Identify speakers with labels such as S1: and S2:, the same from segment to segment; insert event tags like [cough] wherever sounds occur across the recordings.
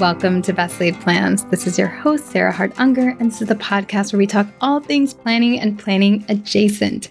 S1: welcome to Best Laid Plans. This is your host, Sarah Hart Unger, and this is the podcast where we talk all things planning and planning adjacent.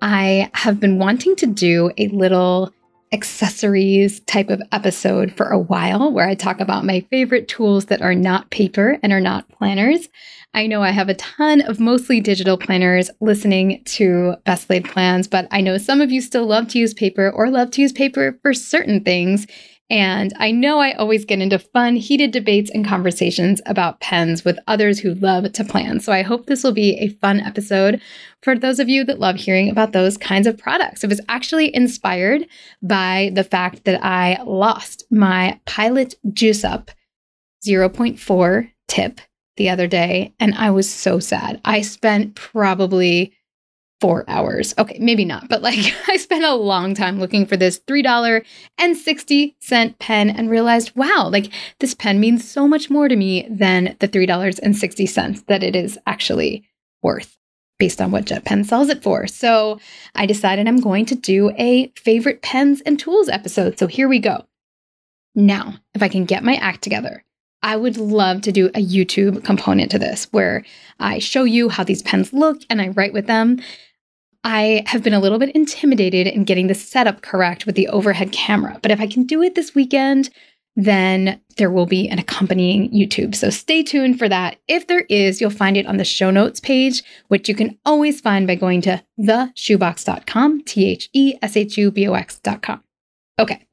S1: I have been wanting to do a little accessories type of episode for a while where I talk about my favorite tools that are not paper and are not planners. I know I have a ton of mostly digital planners listening to Best Laid Plans, but I know some of you still love to use paper or love to use paper for certain things. And I know I always get into fun, heated debates and conversations about pens with others who love to plan. So I hope this will be a fun episode for those of you that love hearing about those kinds of products. It was actually inspired by the fact that I lost my Pilot Juice Up 0.4 tip the other day, and I was so sad. I spent probably four hours. Okay, maybe not, but like [laughs] I spent a long time looking for this $3.60 pen and realized, wow, like this pen means so much more to me than the $3.60 that it is actually worth based on what JetPen sells it for. So I decided I'm going to do a favorite pens and tools episode. So here we go. Now, if I can get my act together, I would love to do a YouTube component to this where I show you how these pens look and I write with them. I have been a little bit intimidated in getting the setup correct with the overhead camera, but if I can do it this weekend, then there will be an accompanying YouTube. So stay tuned for that. If there is, you'll find it on the show notes page, which you can always find by going to theshubox.com, T H E S H U B O X.com. Okay,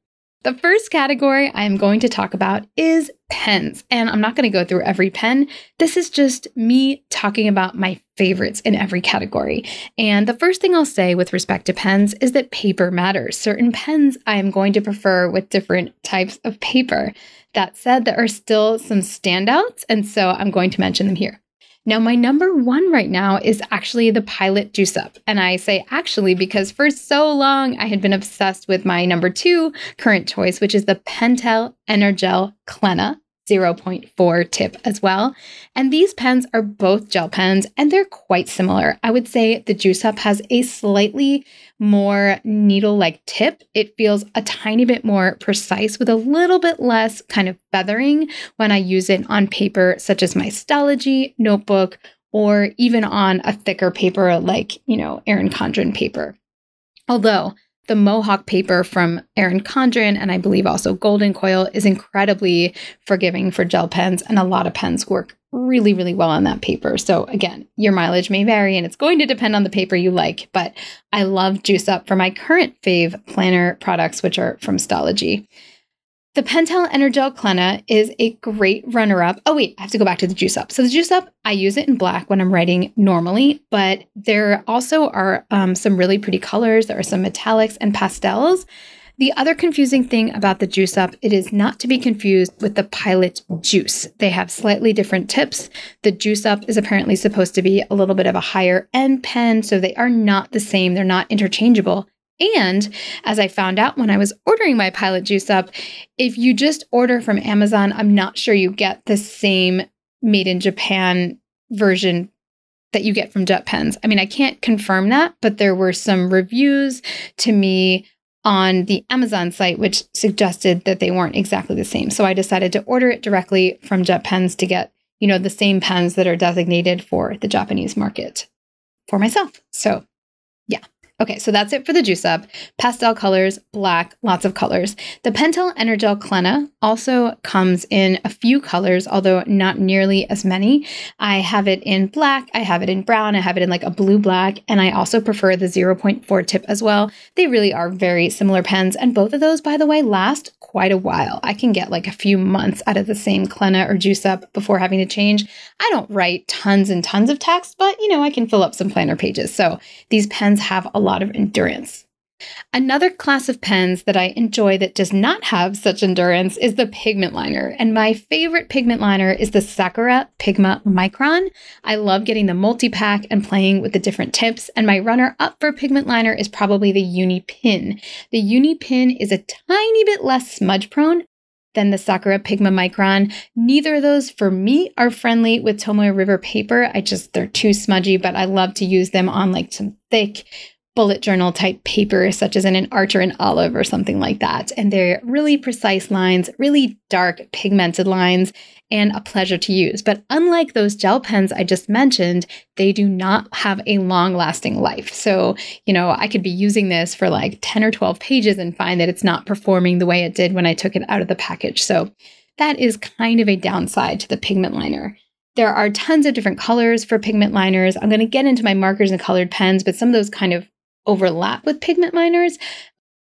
S1: the first category I'm going to talk about is pens. And I'm not going to go through every pen. This is just me talking about my favorites in every category. And the first thing I'll say with respect to pens is that paper matters. Certain pens I am going to prefer with different types of paper. That said, there are still some standouts. And so I'm going to mention them here. Now, my number one right now is actually the Pilot Juice Up. And I say actually because for so long I had been obsessed with my number two current choice, which is the Pentel Energel Clena. 0.4 tip as well. And these pens are both gel pens and they're quite similar. I would say the Juice Up has a slightly more needle like tip. It feels a tiny bit more precise with a little bit less kind of feathering when I use it on paper, such as my Stalogy notebook or even on a thicker paper like, you know, Erin Condren paper. Although the Mohawk paper from Erin Condren and I believe also Golden Coil is incredibly forgiving for gel pens, and a lot of pens work really, really well on that paper. So, again, your mileage may vary and it's going to depend on the paper you like, but I love Juice Up for my current fave planner products, which are from Stalogy. The Pentel Energel Clena is a great runner up. Oh, wait, I have to go back to the Juice Up. So, the Juice Up, I use it in black when I'm writing normally, but there also are um, some really pretty colors. There are some metallics and pastels. The other confusing thing about the Juice Up, it is not to be confused with the Pilot Juice. They have slightly different tips. The Juice Up is apparently supposed to be a little bit of a higher end pen, so they are not the same. They're not interchangeable. And as I found out when I was ordering my Pilot Juice Up, if you just order from Amazon, I'm not sure you get the same made in Japan version that you get from Jet Pens. I mean, I can't confirm that, but there were some reviews to me on the Amazon site which suggested that they weren't exactly the same. So I decided to order it directly from Jet Pens to get, you know, the same pens that are designated for the Japanese market for myself. So, yeah. Okay, so that's it for the Juice Up. Pastel colors, black, lots of colors. The Pentel Energel Clena also comes in a few colors, although not nearly as many. I have it in black, I have it in brown, I have it in like a blue black, and I also prefer the 0.4 tip as well. They really are very similar pens, and both of those, by the way, last quite a while. I can get like a few months out of the same Clena or Juice Up before having to change. I don't write tons and tons of text, but you know, I can fill up some planner pages. So these pens have a lot of endurance. Another class of pens that I enjoy that does not have such endurance is the pigment liner. And my favorite pigment liner is the Sakura Pigma Micron. I love getting the multi pack and playing with the different tips. And my runner up for pigment liner is probably the Uni Pin. The Uni Pin is a tiny bit less smudge prone, than the Sakura Pigma Micron. Neither of those for me are friendly with Tomoe River paper. I just, they're too smudgy, but I love to use them on like some thick bullet journal type paper, such as in an Archer and Olive or something like that. And they're really precise lines, really dark pigmented lines, and a pleasure to use. But unlike those gel pens I just mentioned, they do not have a long lasting life. So, you know, I could be using this for like 10 or 12 pages and find that it's not performing the way it did when I took it out of the package. So, that is kind of a downside to the pigment liner. There are tons of different colors for pigment liners. I'm going to get into my markers and colored pens, but some of those kind of overlap with pigment liners.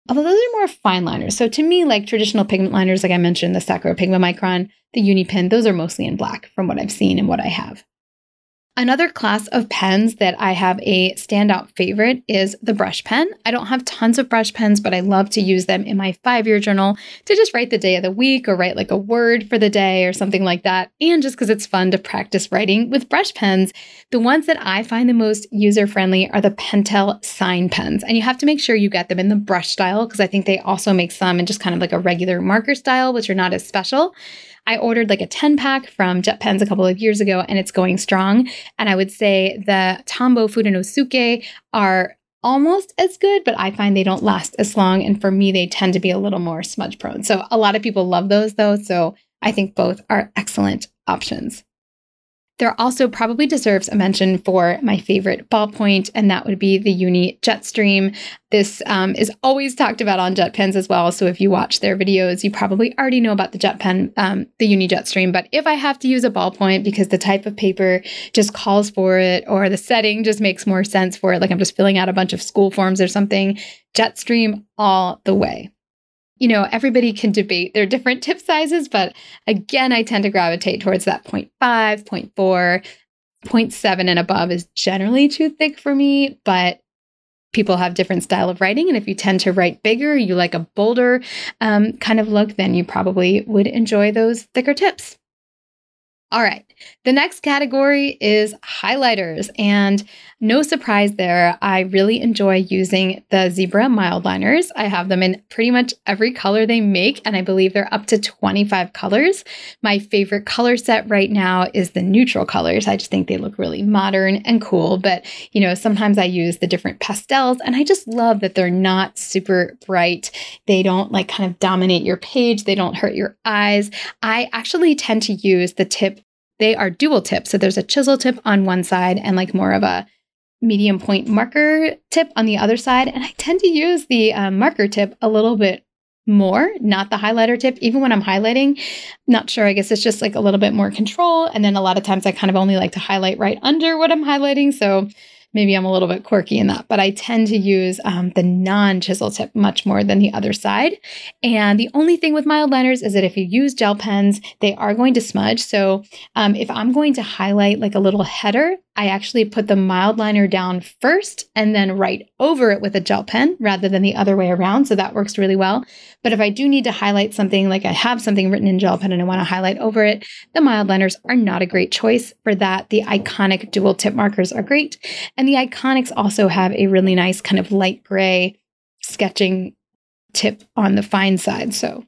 S1: Although those are more fine liners. So to me, like traditional pigment liners, like I mentioned, the Sakura Pigment Micron, the Unipin, those are mostly in black from what I've seen and what I have. Another class of pens that I have a standout favorite is the brush pen. I don't have tons of brush pens, but I love to use them in my five year journal to just write the day of the week or write like a word for the day or something like that. And just because it's fun to practice writing with brush pens, the ones that I find the most user friendly are the Pentel sign pens. And you have to make sure you get them in the brush style because I think they also make some in just kind of like a regular marker style, which are not as special. I ordered like a 10 pack from Jet Pens a couple of years ago and it's going strong. And I would say the Tombow Fudenosuke are almost as good, but I find they don't last as long. And for me, they tend to be a little more smudge prone. So a lot of people love those though. So I think both are excellent options. There also probably deserves a mention for my favorite ballpoint, and that would be the Uni Jetstream. This um, is always talked about on Jet Pens as well. So if you watch their videos, you probably already know about the Jet Pen, um, the Uni Jetstream. But if I have to use a ballpoint because the type of paper just calls for it, or the setting just makes more sense for it, like I'm just filling out a bunch of school forms or something, Jetstream all the way you know, everybody can debate their different tip sizes, but again, I tend to gravitate towards that 0.5, 0.4, 0.7 and above is generally too thick for me, but people have different style of writing and if you tend to write bigger you like a bolder um, kind of look then you probably would enjoy those thicker tips all right. The next category is highlighters. And no surprise there, I really enjoy using the Zebra mild liners. I have them in pretty much every color they make, and I believe they're up to 25 colors. My favorite color set right now is the neutral colors. I just think they look really modern and cool. But, you know, sometimes I use the different pastels, and I just love that they're not super bright. They don't like kind of dominate your page, they don't hurt your eyes. I actually tend to use the tip they are dual tip. So there's a chisel tip on one side and like more of a medium point marker tip on the other side. And I tend to use the um, marker tip a little bit more, not the highlighter tip, even when I'm highlighting. Not sure, I guess it's just like a little bit more control. And then a lot of times I kind of only like to highlight right under what I'm highlighting. So maybe I'm a little bit quirky in that, but I tend to use um, the non chisel tip much more than the other side. And the only thing with mild liners is that if you use gel pens, they are going to smudge. So um, if I'm going to highlight like a little header, I actually put the mild liner down first and then write over it with a gel pen rather than the other way around. So that works really well. But if I do need to highlight something, like I have something written in gel pen and I want to highlight over it, the mild liners are not a great choice for that. The iconic dual tip markers are great. And the iconics also have a really nice kind of light gray sketching tip on the fine side. So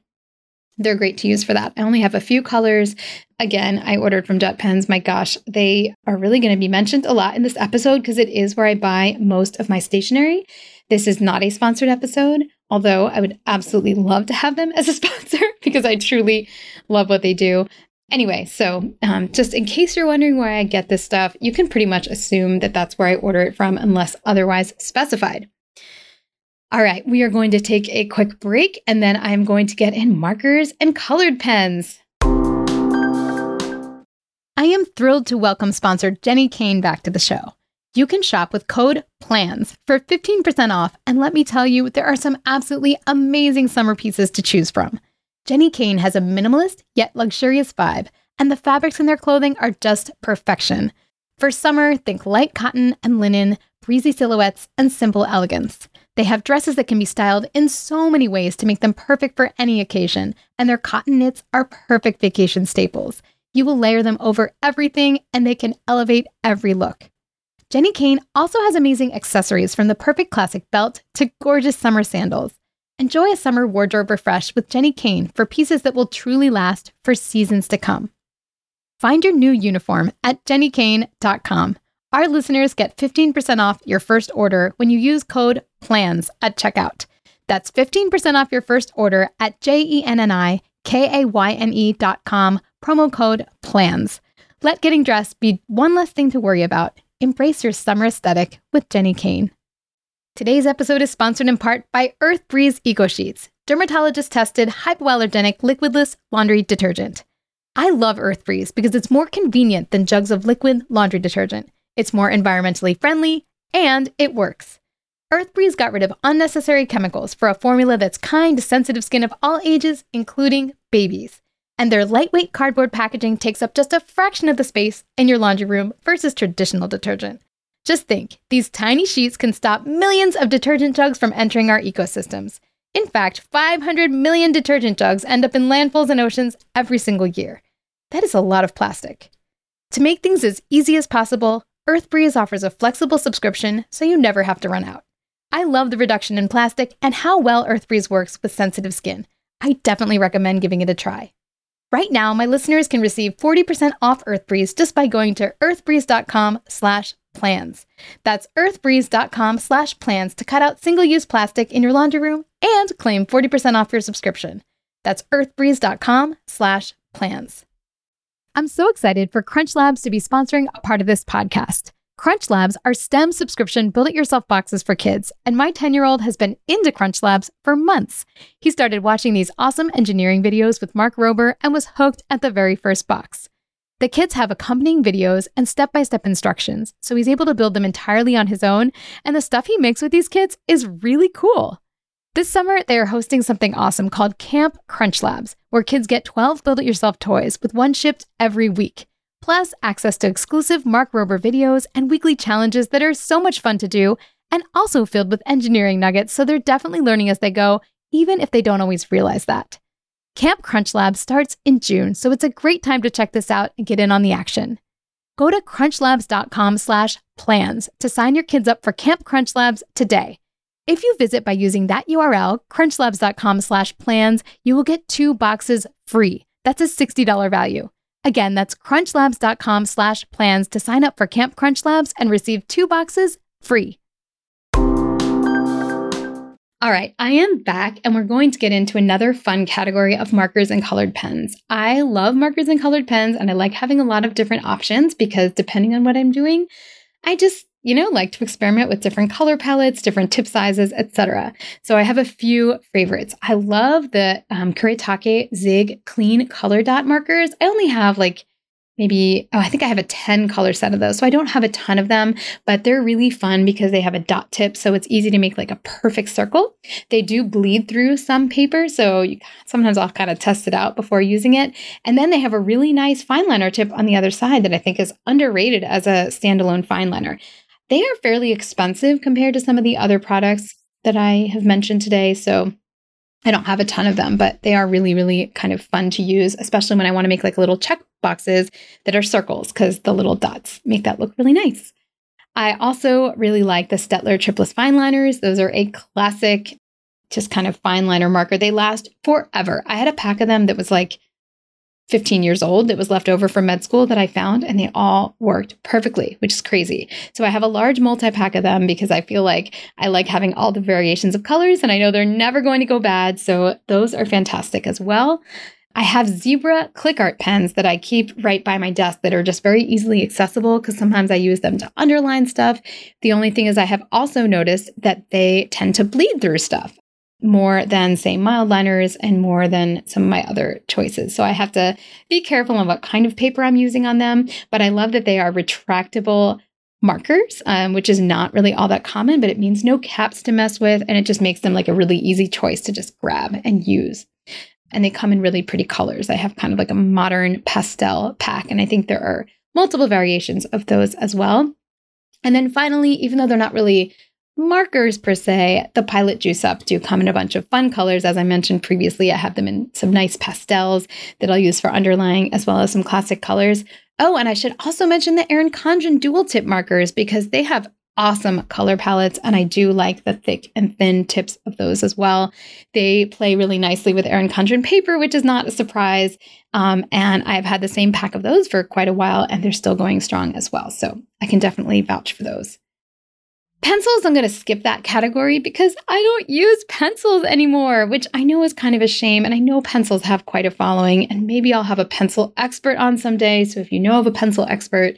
S1: they're great to use for that. I only have a few colors. Again, I ordered from Jet Pens. My gosh, they are really going to be mentioned a lot in this episode because it is where I buy most of my stationery. This is not a sponsored episode, although I would absolutely love to have them as a [laughs] sponsor because I truly love what they do. Anyway, so um, just in case you're wondering where I get this stuff, you can pretty much assume that that's where I order it from unless otherwise specified. All right, we are going to take a quick break and then I'm going to get in markers and colored pens. I am thrilled to welcome sponsor Jenni Kayne back to the show. You can shop with code PLANS for 15% off, and let me tell you, there are some absolutely amazing summer pieces to choose from. Jenni Kayne has a minimalist yet luxurious vibe, and the fabrics in their clothing are just perfection. For summer, think light cotton and linen, breezy silhouettes, and simple elegance. They have dresses that can be styled in so many ways to make them perfect for any occasion, and their cotton knits are perfect vacation staples. You will layer them over everything, and they can elevate every look. Jenni Kayne also has amazing accessories from the perfect classic belt to gorgeous summer sandals. Enjoy a summer wardrobe refresh with Jenni Kayne for pieces that will truly last for seasons to come. Find your new uniform at jennikayne.com Our listeners get 15% off your first order when you use code PLANS at checkout. That's 15% off your first order at J-E-N-N-I-K-A-Y-N-E dot com, promo code PLANS. Let getting dressed be one less thing to worry about. Embrace your summer aesthetic with Jenni Kayne. Today's episode is sponsored in part by Earth Breeze Eco Sheets, dermatologist tested hypoallergenic liquidless laundry detergent. I love Earth Breeze because it's more convenient than jugs of liquid laundry detergent. It's more environmentally friendly, and it works. EarthBreeze got rid of unnecessary chemicals for a formula that's kind to sensitive skin of all ages, including babies. And their lightweight cardboard packaging takes up just a fraction of the space in your laundry room versus traditional detergent. Just think, these tiny sheets can stop millions of detergent jugs from entering our ecosystems. In fact, 500 million detergent jugs end up in landfills and oceans every single year. That is a lot of plastic. To make things as easy as possible, EarthBreeze offers a flexible subscription so you never have to run out. I love the reduction in plastic and how well EarthBreeze works with sensitive skin. I definitely recommend giving it a try. Right now, my listeners can receive 40% off EarthBreeze just by going to earthbreeze.com slash plans. That's earthbreeze.com slash plans to cut out single-use plastic in your laundry room and claim 40% off your subscription. That's earthbreeze.com slash plans. I'm so excited for Crunch Labs to be sponsoring a part of this podcast. Crunch Labs are STEM subscription build it yourself boxes for kids, and my 10 year old has been into Crunch Labs for months. He started watching these awesome engineering videos with Mark Rober and was hooked at the very first box. The kids have accompanying videos and step by step instructions, so he's able to build them entirely on his own, and the stuff he makes with these kids is really cool. This summer, they are hosting something awesome called Camp Crunch Labs, where kids get 12 build it yourself toys with one shipped every week, plus access to exclusive Mark Rober videos and weekly challenges that are so much fun to do and also filled with engineering nuggets, so they're definitely learning as they go, even if they don't always realize that. Camp Crunch Labs starts in June, so it's a great time to check this out and get in on the action. Go to crunchlabs.com/plans to sign your kids up for Camp Crunch Labs today. If you visit by using that URL, crunchlabs.com slash plans, you will get two boxes free. That's a $60 value. Again, that's crunchlabs.com slash plans to sign up for Camp Crunch Labs and receive two boxes free. All right, I am back and we're going to get into another fun category of markers and colored pens. I love markers and colored pens and I like having a lot of different options because depending on what I'm doing, I just you know, like to experiment with different color palettes, different tip sizes, etc. So I have a few favorites. I love the um, Kuretake Zig Clean Color Dot markers. I only have like maybe, oh, I think I have a 10 color set of those. So I don't have a ton of them, but they're really fun because they have a dot tip. So it's easy to make like a perfect circle. They do bleed through some paper. So you, sometimes I'll kind of test it out before using it. And then they have a really nice fine liner tip on the other side that I think is underrated as a standalone fine liner. They are fairly expensive compared to some of the other products that I have mentioned today. So I don't have a ton of them, but they are really, really kind of fun to use, especially when I want to make like little check boxes that are circles because the little dots make that look really nice. I also really like the Staedtler Triplus Fine Liners. Those are a classic, just kind of fine liner marker. They last forever. I had a pack of them that was like 15 years old that was left over from med school that I found, and they all worked perfectly, which is crazy. So I have a large multi pack of them because I feel like I like having all the variations of colors, and I know they're never going to go bad. So those are fantastic as well. I have zebra click art pens that I keep right by my desk that are just very easily accessible because sometimes I use them to underline stuff. The only thing is, I have also noticed that they tend to bleed through stuff more than, say, mild liners and more than some of my other choices. So I have to be careful on what kind of paper I'm using on them. But I love that they are retractable markers, um, which is not really all that common, but it means no caps to mess with. And it just makes them like a really easy choice to just grab and use. And they come in really pretty colors. I have kind of like a modern pastel pack. And I think there are multiple variations of those as well. And then finally, even though they're not really markers per se, the Pilot Juice Up do come in a bunch of fun colors. As I mentioned previously, I have them in some nice pastels that I'll use for underlying, as well as some classic colors. Oh, and I should also mention the Erin Condren dual tip markers because they have awesome color palettes, and I do like the thick and thin tips of those as well. They play really nicely with Erin Condren paper, which is not a surprise. Um, and I've had the same pack of those for quite a while, and they're still going strong as well. So I can definitely vouch for those. Pencils, I'm going to skip that category because I don't use pencils anymore, which I know is kind of a shame. And I know pencils have quite a following, and maybe I'll have a pencil expert on someday. So if you know of a pencil expert,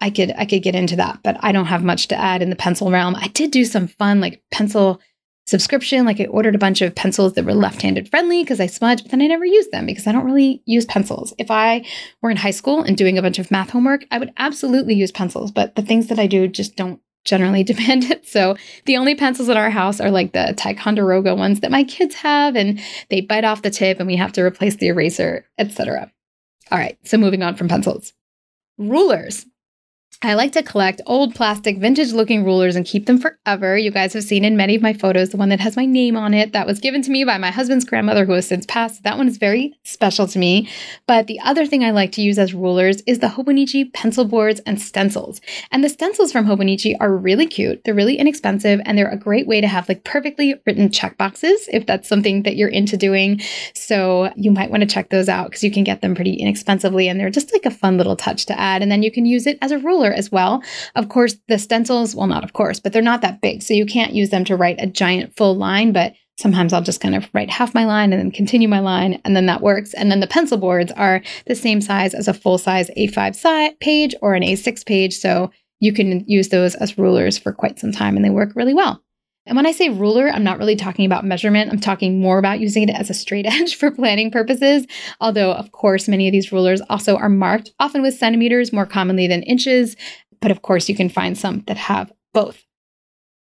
S1: I could I could get into that. But I don't have much to add in the pencil realm. I did do some fun like pencil subscription. Like I ordered a bunch of pencils that were left-handed friendly because I smudge, but then I never used them because I don't really use pencils. If I were in high school and doing a bunch of math homework, I would absolutely use pencils, but the things that I do just don't generally [laughs] demand it. So the only pencils in our house are like the Ticonderoga ones that my kids have, and they bite off the tip and we have to replace the eraser, etc. All right, so moving on from pencils. Rulers. I like to collect old plastic vintage looking rulers and keep them forever. You guys have seen in many of my photos the one that has my name on it that was given to me by my husband's grandmother who has since passed. That one is very special to me. But the other thing I like to use as rulers is the Hobonichi pencil boards and stencils. And the stencils from Hobonichi are really cute. They're really inexpensive and they're a great way to have like perfectly written check boxes if that's something that you're into doing. So you might want to check those out because you can get them pretty inexpensively and they're just like a fun little touch to add. And then you can use it as a ruler as well. Of course, the stencils, well, not of course, but they're not that big. So you can't use them to write a giant full line, but sometimes I'll just kind of write half my line and then continue my line, and then that works. And then the pencil boards are the same size as a full size A5 si- page or an A6 page. So you can use those as rulers for quite some time and they work really well. And when I say ruler, I'm not really talking about measurement. I'm talking more about using it as a straight [laughs] edge for planning purposes. Although, of course, many of these rulers also are marked, often with centimeters more commonly than inches. But of course, you can find some that have both.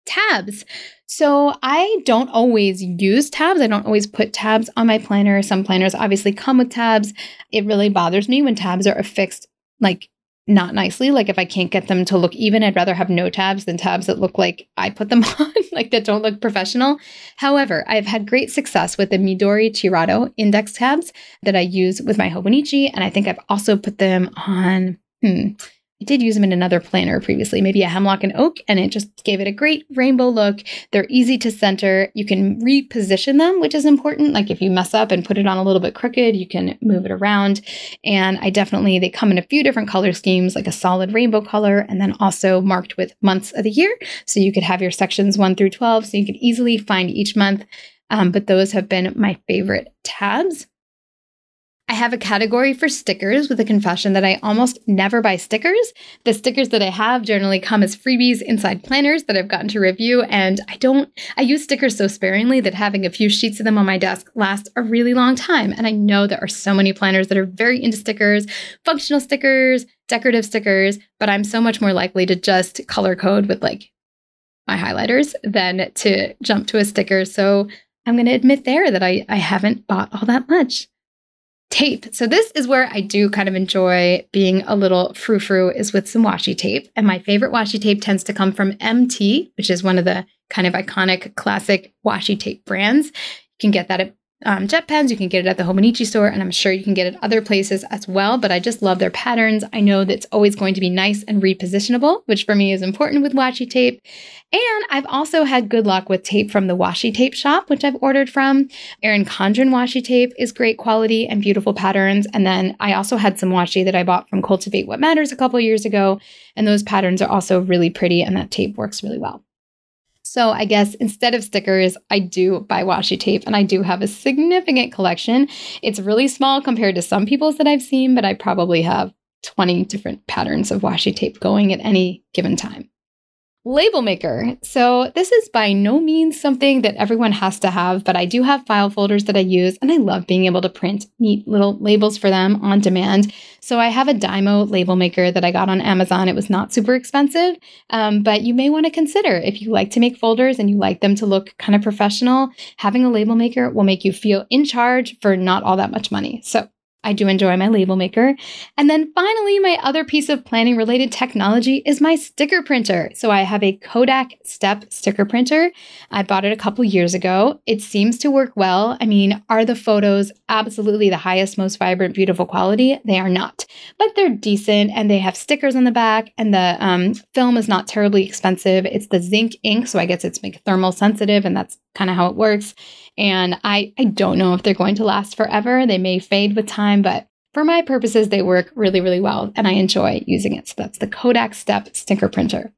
S1: Tabs. So I don't always use tabs. I don't always put tabs on my planner. Some planners obviously come with tabs. It really bothers me when tabs are affixed like not nicely. Like if I can't get them to look even, I'd rather have no tabs than tabs that look like I put them [laughs] on, like that don't look professional. However, I've had great success with the Midori Chiratto index tabs that I use with my Hobonichi. And I think I've also put them on, hmm, I did use them in another planner previously, maybe a hemlock and oak, and it just gave it a great rainbow look. They're easy to center. You can reposition them, which is important. Like if you mess up and put it on a little bit crooked, you can move it around. And I definitely, they come in a few different color schemes, like a solid rainbow color, and then also marked with months of the year. So you could have your sections one through 12, so you could easily find each month. Um, but those have been my favorite tabs. I have a category for stickers with a confession that I almost never buy stickers. The stickers that I have generally come as freebies inside planners that I've gotten to review, and I don't, I use stickers so sparingly that having a few sheets of them on my desk lasts a really long time. And I know there are so many planners that are very into stickers, functional stickers, decorative stickers, but I'm so much more likely to just color code with like my highlighters than to jump to a sticker. So I'm going to admit there that I, I haven't bought all that much tape. So this is where I do kind of enjoy being a little frou-frou is with some washi tape. And my favorite washi tape tends to come from MT, which is one of the kind of iconic classic washi tape brands. You can get that at um, jet pens. You can get it at the Hobonichi store, and I'm sure you can get it other places as well. But I just love their patterns. I know that it's always going to be nice and repositionable, which for me is important with washi tape. And I've also had good luck with tape from the washi tape shop, which I've ordered from. Erin Condren washi tape is great quality and beautiful patterns. And then I also had some washi that I bought from Cultivate What Matters a couple years ago, and those patterns are also really pretty, and that tape works really well. So I guess instead of stickers, I do buy washi tape and I do have a significant collection. It's really small compared to some people's that I've seen, but I probably have 20 different patterns of washi tape going at any given time. Label maker. So, this is by no means something that everyone has to have, but I do have file folders that I use, and I love being able to print neat little labels for them on demand. So, I have a Dymo label maker that I got on Amazon. It was not super expensive, um, but you may want to consider if you like to make folders and you like them to look kind of professional, having a label maker will make you feel in charge for not all that much money. So, I do enjoy my label maker. And then finally, my other piece of planning related technology is my sticker printer. So I have a Kodak Step sticker printer. I bought it a couple years ago. It seems to work well. I mean, are the photos absolutely the highest, most vibrant, beautiful quality? They are not, but they're decent and they have stickers on the back and the um, film is not terribly expensive. It's the Zink ink, so I guess it's like thermal sensitive and that's kind of how it works. And I, I don't know if they're going to last forever. They may fade with time, but for my purposes, they work really, really well and I enjoy using it. So that's the Kodak Step sticker printer.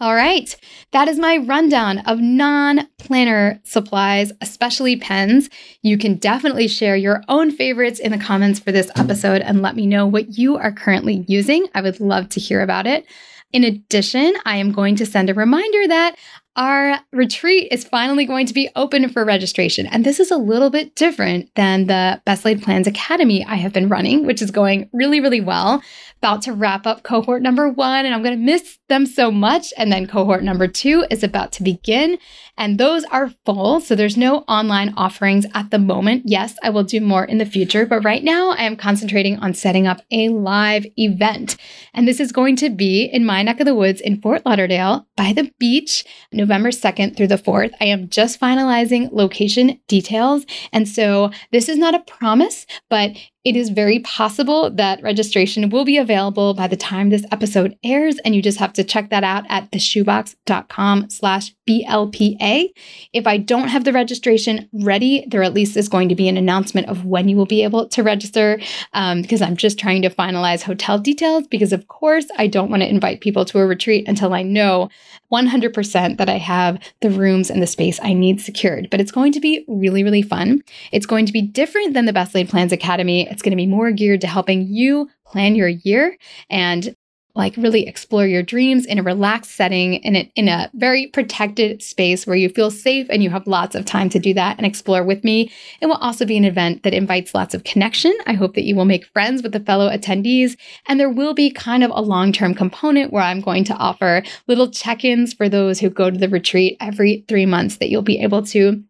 S1: All right, that is my rundown of non planner supplies, especially pens. You can definitely share your own favorites in the comments for this episode and let me know what you are currently using. I would love to hear about it. In addition, I am going to send a reminder that our retreat is finally going to be open for registration. And this is a little bit different than the Best Laid Plans Academy I have been running, which is going really, really well. About to wrap up cohort number one, and I'm going to miss them so much. And then cohort number two is about to begin, and those are full. So there's no online offerings at the moment. Yes, I will do more in the future, but right now I am concentrating on setting up a live event. And this is going to be in my neck of the woods in Fort Lauderdale by the beach. November 2nd through the 4th. I am just finalizing location details. And so this is not a promise, but it is very possible that registration will be available by the time this episode airs, and you just have to check that out at theshubox.com slash BLPA. If I don't have the registration ready, there at least is going to be an announcement of when you will be able to register um, because I'm just trying to finalize hotel details because, of course, I don't want to invite people to a retreat until I know 100% that I have the rooms and the space I need secured. But it's going to be really, really fun. It's going to be different than the Best Laid Plans Academy. It's going to be more geared to helping you plan your year and like really explore your dreams in a relaxed setting in a, in a very protected space where you feel safe and you have lots of time to do that and explore with me. It will also be an event that invites lots of connection. I hope that you will make friends with the fellow attendees. And there will be kind of a long term component where I'm going to offer little check ins for those who go to the retreat every three months that you'll be able to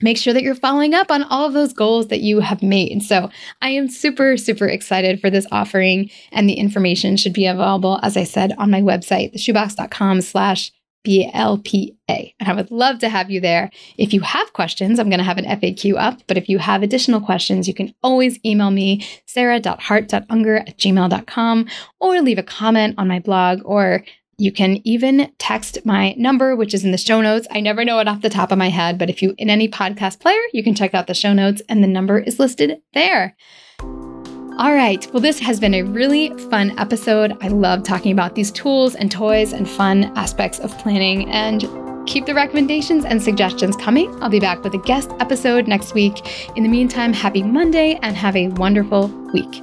S1: make sure that you're following up on all of those goals that you have made. So I am super, super excited for this offering and the information should be available, as I said, on my website, theshubox.com slash BLPA. And I would love to have you there. If you have questions, I'm going to have an FAQ up, but if you have additional questions, you can always email me, sarah.hart.unger at gmail.com, or leave a comment on my blog or you can even text my number, which is in the show notes. I never know it off the top of my head, but if you in any podcast player, you can check out the show notes and the number is listed there. All right. Well, this has been a really fun episode. I love talking about these tools and toys and fun aspects of planning and keep the recommendations and suggestions coming. I'll be back with a guest episode next week. In the meantime, happy Monday and have a wonderful week.